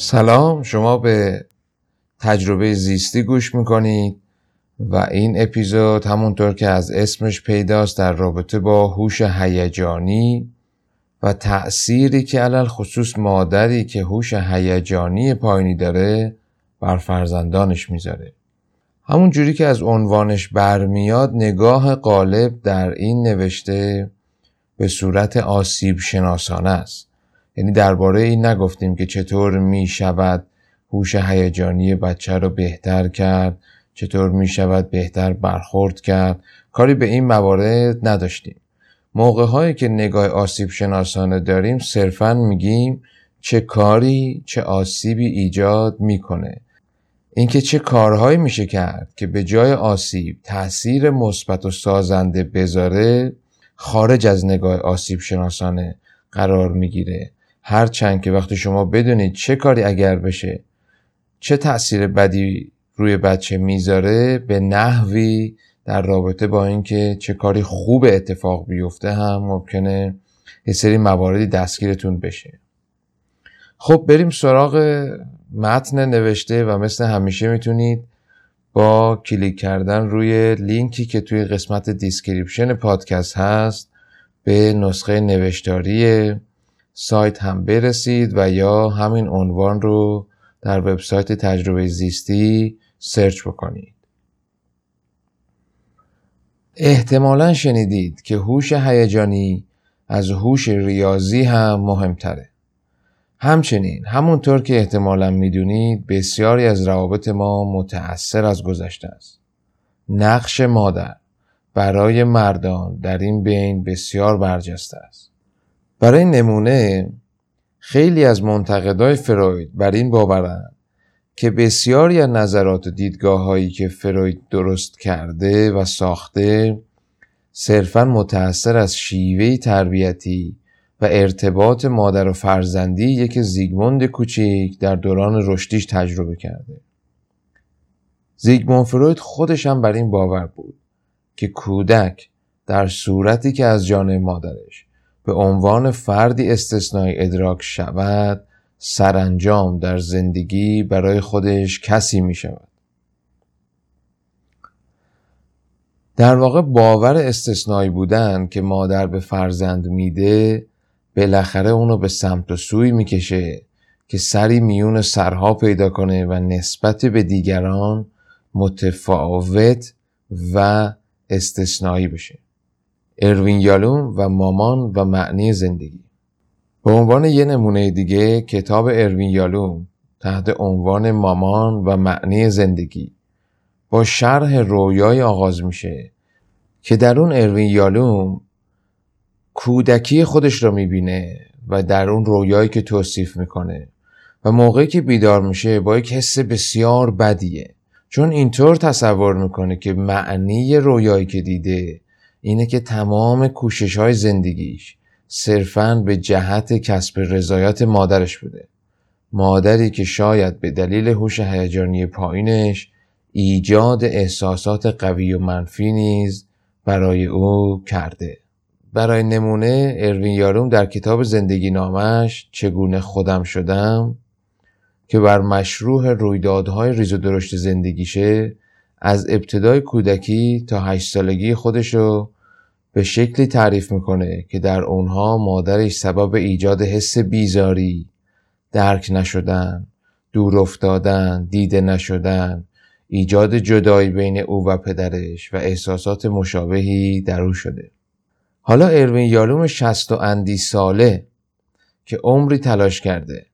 سلام شما به تجربه زیستی گوش می‌کنید و این اپیزود همونطور که از اسمش پیداست در رابطه با هوش هیجانی و تأثیری که علل خصوص مادری که هوش هیجانی پایینی داره بر فرزندانش می‌ذاره. همون جوری که از عنوانش برمیاد نگاه غالب در این نوشته به صورت آسیب شناسانه است. یعنی درباره این نگفتیم که چطور می شود هوش هیجانی بچه رو بهتر کرد چطور می شود بهتر برخورد کرد. کاری به این موارد نداشتیم. موقع هایی که نگاه آسیب شناسانه داریم صرفا میگیم چه کاری چه آسیبی ایجاد می‌کنه. اینکه چه کارهایی میشه کرد که به جای آسیب تاثیر مثبت و سازنده بذاره خارج از نگاه آسیب شناسانه قرار می‌گیره. هرچند که وقتی شما بدونید چه کاری اگر بشه چه تاثیر بدی روی بچه می‌ذاره به نحوی در رابطه با اینکه چه کاری خوب اتفاق بیفته هم ممکنه یه سری مواردی دستگیرتون بشه. خب بریم سراغ متن نوشته و مثل همیشه می‌تونید با کلیک کردن روی لینکی که توی قسمت description پادکست هست به نسخه نوشتاری سایت هم برسید و یا همین عنوان رو در وبسایت تجربه زیستی سرچ بکنید. احتمالا شنیدید که هوش هیجانی از هوش ریاضی هم مهمتره. همچنین همونطور که احتمالا می‌دونید بسیاری از روابط ما متأثر از گذشته است. نقش مادر برای مردان در این بین بسیار برجسته است. برای نمونه خیلی از منتقدای فروید بر این باورند که بسیاری از نظرات و دیدگاه هایی که فروید درست کرده و ساخته صرفا متأثر از شیوه تربیتی و ارتباط مادر و فرزندی یک زیگموند کوچیک در دوران رشدیش تجربه کرده. زیگموند فروید خودش هم بر این باور بود که کودک در صورتی که از جانب مادرش به عنوان فردی استثنایی ادراک شود سرانجام در زندگی برای خودش کسی می شود. در واقع باور استثنایی بودن که مادر به فرزند میده بالاخره اونو به سمت و سوی می‌کشه که سری میون سرها پیدا کنه و نسبت به دیگران متفاوت و استثنایی بشه اروین یالوم و مامان و معنی زندگی. به عنوان یه نمونه دیگه کتاب اروین یالوم تحت عنوان مامان و معنی زندگی با شرح رویای آغاز میشه که در اون اروین یالوم کودکی خودش رو می‌بینه و در اون رویایی که توصیف می‌کنه و موقعی که بیدار میشه با یک حس بسیار بدیه. چون اینطور تصور می‌کنه که معنی رویایی که دیده اینه که تمام کوشش های زندگیش صرفا به جهت کسب رضایت مادرش بوده. مادری که شاید به دلیل هوش هیجانی پایینش ایجاد احساسات قوی و منفی نیز برای او کرده. برای نمونه اروین یاروم در کتاب زندگی نامش چگونه خودم شدم که بر مشروع رویدادهای ریز و درشت زندگیشه از ابتدای کودکی تا هشت سالگی خودشو به شکلی تعریف می‌کنه که در اونها مادرش سبب ایجاد حس بیزاری، درک نشدن، دور افتادن، دیده نشدن، ایجاد جدایی بین او و پدرش و احساسات مشابهی در او شده. حالا اروین یالوم شست و اندی ساله که عمری تلاش کرده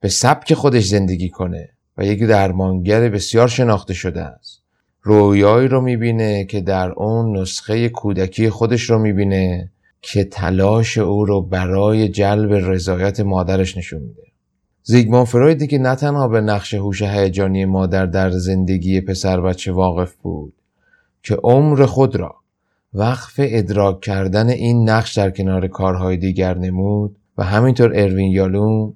به سبک خودش زندگی کنه و یک درمانگر بسیار شناخته شده است رویایی رو می‌بینه که در اون نسخه کودکی خودش رو می‌بینه که تلاش او رو برای جلب رضایت مادرش نشون میده. زیگمان فرویدی که نه تنها به نقش هوش هیجانی مادر در زندگی پسر بچه واقف بود که عمر خود را وقف ادراک کردن این نقش در کنار کارهای دیگر نمود و همینطور اروین یالوم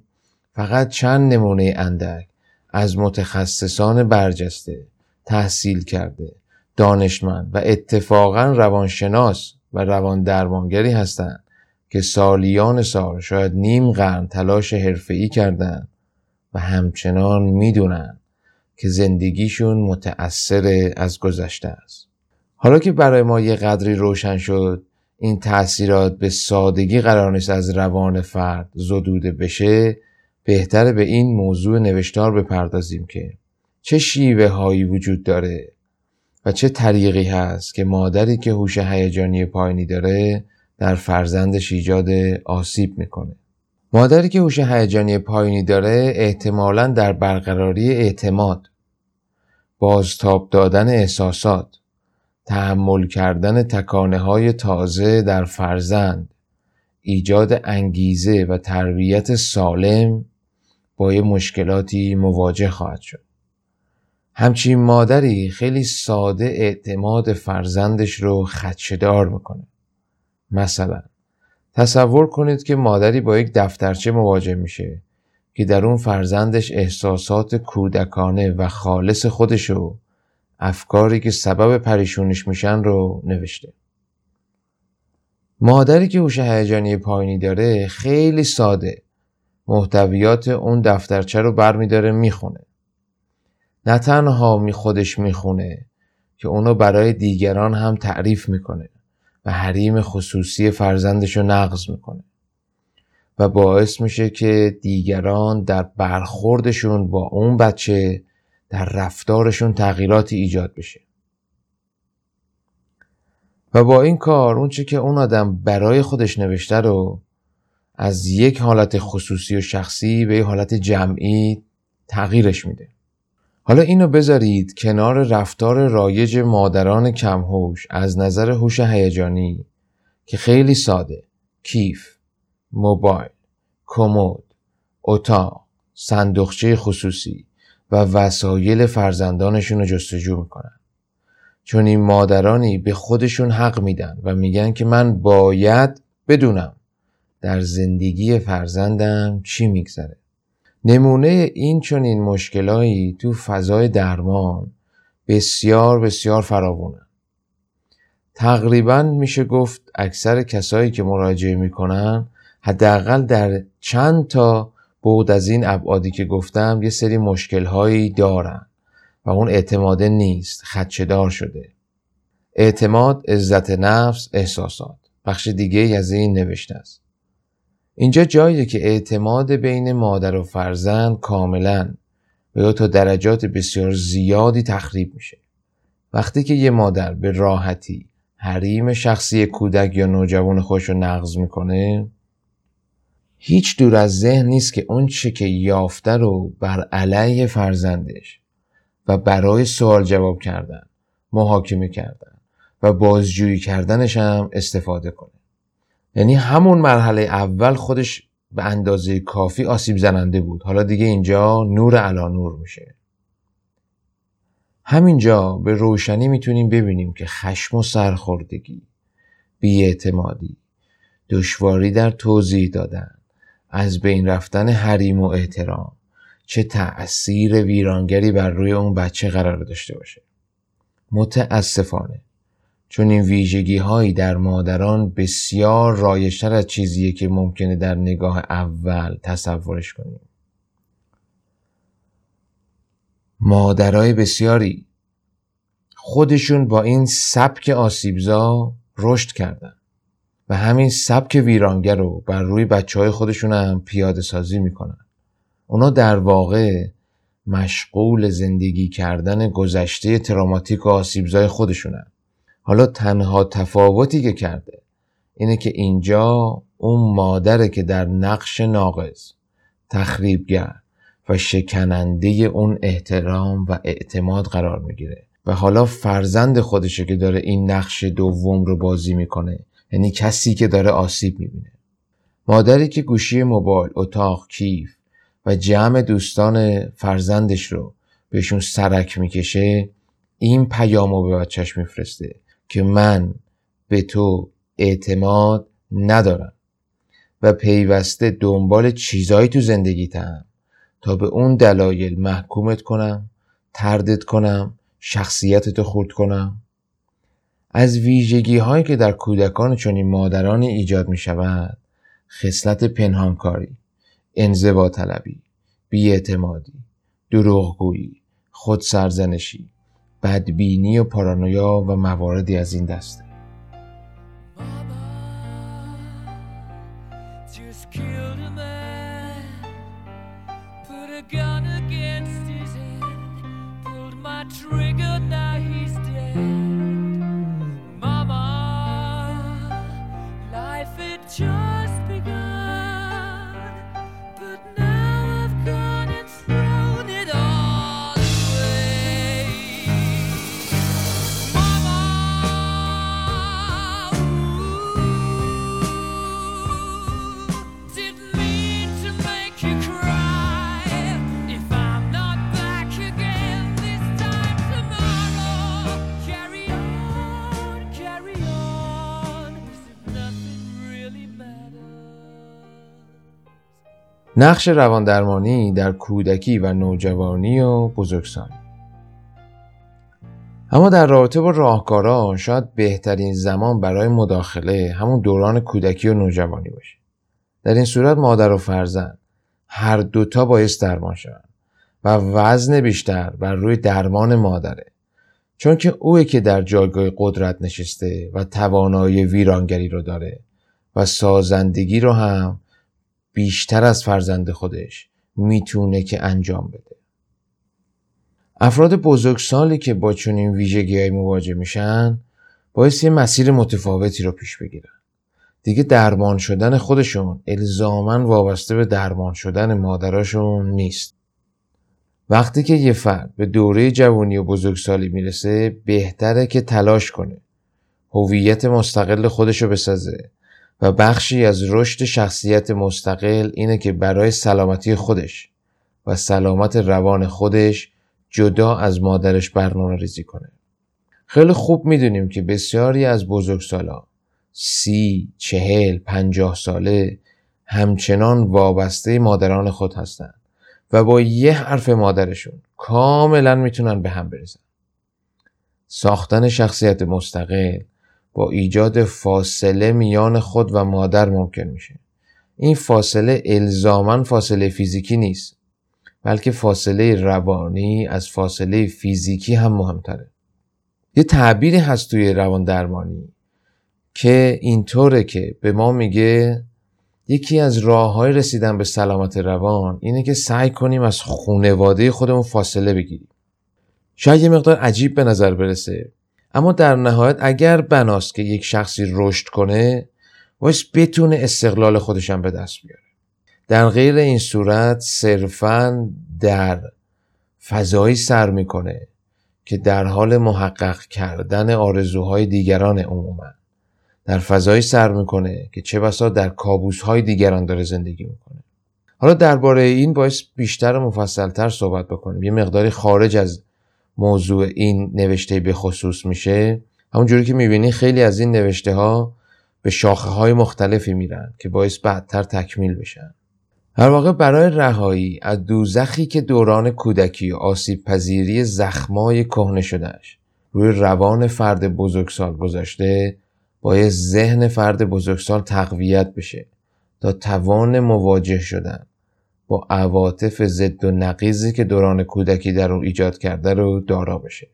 فقط چند نمونه اندک از متخصصان برجسته تحصیل کرده دانشمند و اتفاقا روانشناس و روان درمانگری هستند که سالیان سال شاید نیم قرن تلاش حرفه‌ای کردند و همچنان می‌دونن که زندگیشون متأثر از گذشته است. حالا که برای ما یه قدری روشن شد این تأثیرات به سادگی قرار نیست از روان فرد زدوده بشه بهتره به این موضوع نوشتار بپردازیم که چه شیوه هایی وجود داره و چه طریقی هست که مادری که هوش هیجانی پایینی داره در فرزندش ایجاد آسیب می‌کنه؟ مادری که هوش هیجانی پایینی داره احتمالا در برقراری اعتماد بازتاب دادن احساسات تحمل کردن تکانه های تازه در فرزند ایجاد انگیزه و تربیت سالم با یه مشکلاتی مواجه خواهد شد. همچین مادری خیلی ساده اعتماد فرزندش رو خدشدار می‌کنه. مثلا تصور کنید که مادری با یک دفترچه مواجه میشه که در اون فرزندش احساسات کودکانه و خالص خودشو افکاری که سبب پریشونش میشن رو نوشته. مادری که هوش هیجانی پایینی داره خیلی ساده. محتویات اون دفترچه رو برمیداره می‌خونه. نه تنها می خودش می‌خونه که اونو برای دیگران هم تعریف می‌کنه و حریم خصوصی فرزندش رو نقض می‌کنه. و باعث میشه که دیگران در برخوردشون با اون بچه در رفتارشون تغییراتی ایجاد بشه. و با این کار اونچه که اون آدم برای خودش نوشته رو از یک حالت خصوصی و شخصی به یک حالت جمعی تغییرش میده. حالا اینو بذارید کنار رفتار رایج مادران کمهوش از نظر هوش هیجانی که خیلی ساده. کیف موبایل کمد اتاق صندوقچه خصوصی و وسایل فرزندانشون رو جستجو می‌کنن. چون این مادرانی به خودشون حق میدن و میگن که من باید بدونم در زندگی فرزندم چی میگذره. نمونه این چنین مشکلایی تو فضای درمان بسیار بسیار فراوونه تقریبا میشه گفت اکثر کسایی که مراجعه می‌کنن حداقل در چند تا بعد از این ابعادی که گفتم یه سری مشکلهایی دارن و اون اعتماده نیست خدشدار شده. اعتماد عزت نفس احساسات. بخش دیگه از این نوشته است. اینجا جاییه که اعتماد بین مادر و فرزند کاملا و یا تا درجات بسیار زیادی تخریب میشه. وقتی که یه مادر به راحتی حریم شخصی کودک یا نوجوان خوش رو نقض می‌کنه هیچ دور از ذهن نیست که اون چه که یافته رو بر علیه فرزندش و برای سوال جواب کردن محاکمه کردن و بازجویی کردنش هم استفاده کنه. یعنی همون مرحله اول خودش به اندازه کافی آسیب زننده بود. حالا دیگه اینجا نور علا نور میشه. همینجا به روشنی می‌تونیم ببینیم که خشم و سرخوردگی بیاعتمادی دشواری در توضیح دادن از بین رفتن حریم و احترام چه تأثیر ویرانگری بر روی اون بچه قرار داشته باشه. متاسفانه چون این ویژگی هایی در مادران بسیار رایشتر از چیزیه که ممکنه در نگاه اول تصورش کنیم. مادرای بسیاری خودشون با این سبک آسیبزا رشد کردن و همین سبک ویرانگر رو بر روی بچه های خودشون هم پیاده سازی می‌کنن. اونا در واقع مشغول زندگی کردن گذشته تراماتیک و آسیبزای خودشونن. حالا تنها تفاوتی که کرده اینه که اینجا اون مادره که در نقش ناقص تخریبگر و شکننده اون احترام و اعتماد قرار می‌گیره و حالا فرزند خودشه که داره این نقش دوم رو بازی می‌کنه یعنی کسی که داره آسیب می‌بینه. مادری که گوشی موبایل اتاق کیف و جمع دوستان فرزندش رو بهشون سرک می‌کشه این پیام رو به بچهش میفرسته. که من به تو اعتماد ندارم و پیوسته دنبال چیزایی تو زندگیتم تا به اون دلایل محکومت کنم تردت کنم شخصیتتو خورد کنم. از ویژگی هایی که در کودکان چنین مادرانی ایجاد می شود خصلت پنهانکاری انزوا طلبی بیاعتمادی دروغگویی خودسرزنشی بدبینی و پارانویا و مواردی از این دسته. نقش رواندرمانی در کودکی و نوجوانی و بزرگسالی. اما در رابطه با راهکارا شاید بهترین زمان برای مداخله همون دوران کودکی و نوجوانی باشه. در این صورت مادر و فرزند هر دوتا باعث درمان شوند و وزن بیشتر بر روی درمان مادره. چون که اوی که در جایگاه قدرت نشسته و توانایی ویرانگری رو داره و سازندگی رو هم بیشتر از فرزند خودش می‌تونه که انجام بده. افراد بزرگسالی که با چنین ویژگی های مواجه میشن باعث یه مسیر متفاوتی رو پیش بگیرن. دیگه درمان شدن خودشون الزاما وابسته به درمان شدن مادراشون نیست. وقتی که یه فرد به دوره جوانی و بزرگسالی می‌رسه بهتره که تلاش کنه. هویت مستقل خودش رو بسازه. و بخشی از رشد شخصیت مستقل اینه که برای سلامتی خودش و سلامت روان خودش جدا از مادرش برنامه ریزی کنه. خیلی خوب می‌دونیم که بسیاری از بزرگسالا سی، چهل، پنجاه ساله همچنان وابسته مادران خود هستند و با یه حرف مادرشون کاملا می‌تونن به هم بریزن. ساختن شخصیت مستقل با ایجاد فاصله میان خود و مادر ممکن میشه. این فاصله الزاما فاصله فیزیکی نیست بلکه فاصله روانی از فاصله فیزیکی هم مهمتره. یه تعبیری هست توی روان درمانی که اینطوره که به ما میگه یکی از راه های رسیدن به سلامت روان اینه که سعی کنیم از خونواده خودمون فاصله بگیریم. شاید یه مقدار عجیب به نظر برسه اما در نهایت اگر بناست که یک شخصی رشد کنه باید بتونه استقلال خودشم به دست بیاره. در غیر این صورت صرفا در فضایی سر می‌کنه که در حال محقق کردن آرزوهای دیگران عموما. در فضایی سر می‌کنه که چه بسا در کابوسهای دیگران داره زندگی می‌کنه. حالا درباره این باعث بیشتر و مفصلتر صحبت بکنیم. یه مقداری خارج از موضوع این نوشته به خصوص میشه. همونجوری که می‌بینی خیلی از این نوشته ها به شاخه های مختلفی میرن که باعث بعدتر تکمیل بشن. هر واقع برای رهایی از دوزخی که دوران کودکی و آسیب پذیری زخمای کهنه شدهش روی روان فرد بزرگسال گذاشته باید ذهن فرد بزرگسال تقویت بشه تا توان مواجه شدن. با عواطف ضد و نقیزی که دوران کودکی در اون ایجاد کرده رو دارا بشه.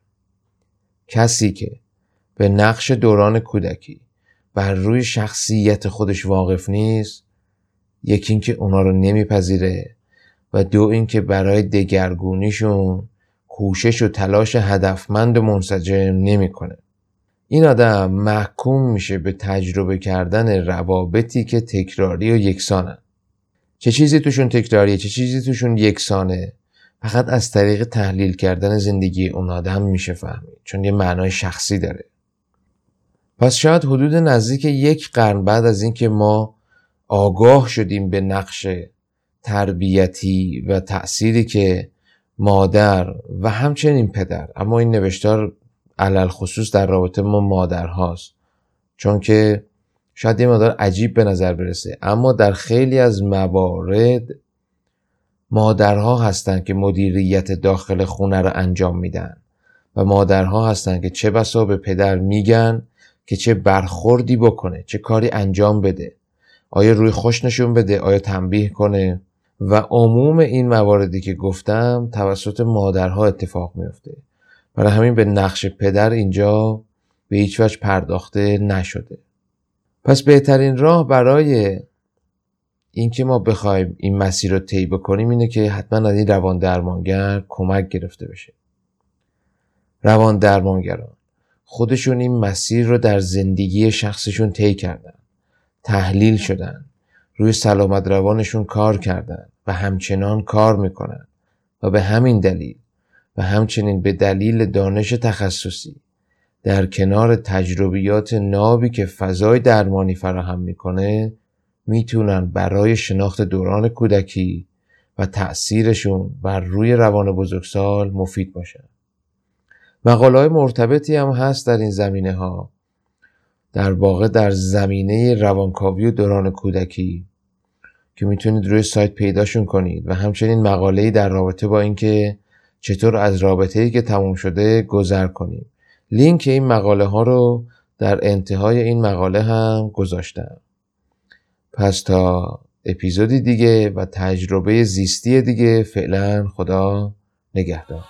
کسی که به نقش دوران کودکی بر روی شخصیت خودش واقف نیست یکی اینکه اونا رو نمیپذیره و دو اینکه برای دگرگونیشون کوشش و تلاش هدفمند و منسجم نمی‌کنه. این آدم محکوم میشه به تجربه کردن روابطی که تکراری و یکسانن. چه چیزی توشون تکراریه؟ چه چیزی توشون یکسانه؟ فقط از طریق تحلیل کردن زندگی اون آدم میشه فهمید چون یه معنای شخصی داره. پس شاید حدود نزدیک یک قرن بعد از اینکه ما آگاه شدیم به نقش تربیتی و تأثیری که مادر و همچنین پدر اما این نوشتار علل خصوص در رابطه ما مادر هاست چون که شاید یه مدار عجیب به نظر برسه. اما در خیلی از موارد مادرها هستند که مدیریت داخل خونه رو انجام میدن و مادرها هستند که چه بسا به پدر میگن که چه برخوردی بکنه چه کاری انجام بده. آیا روی خوش نشون بده آیا تنبیه کنه؟ و عموم این مواردی که گفتم توسط مادرها اتفاق میفته. برای همین به نقش پدر اینجا به هیچ وجه پرداخته نشده. پس بهترین راه برای اینکه ما بخوایم این مسیر رو طی بکنیم اینه که حتما از این روان درمانگر کمک گرفته بشه. روان درمانگران. خودشون این مسیر رو در زندگی شخصشون طی کردن. تحلیل شدن. روی سلامت روانشون کار کردن و همچنان کار می‌کنن. و به همین دلیل و همچنین به دلیل دانش تخصصی در کنار تجربیات نابی که فضای درمانی فراهم می‌کنه می‌تونن برای شناخت دوران کودکی و تأثیرشون بر روی روان بزرگسال مفید باشن. مقاله های مرتبطی هم هست در این زمینه ها در واقع در زمینه روانکاوی و دوران کودکی که می‌تونید روی سایت پیداشون کنید و همچنین مقاله‌ای در رابطه با اینکه چطور از رابطه‌ای که تموم شده گذر کنیم لینک این مقاله ها رو در انتهای این مقاله هم گذاشتم پس تا اپیزودی دیگه و تجربه زیستی دیگه فعلا خدا نگهدار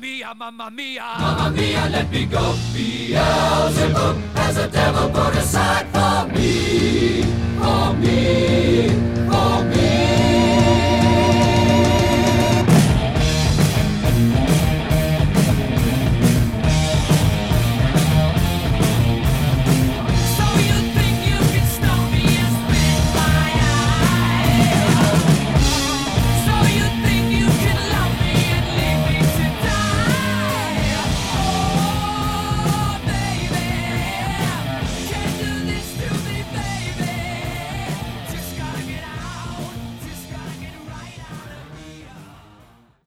mia, mamma mia. Mamma mia, let me go. Beelzebub has a devil put aside for me. Oh,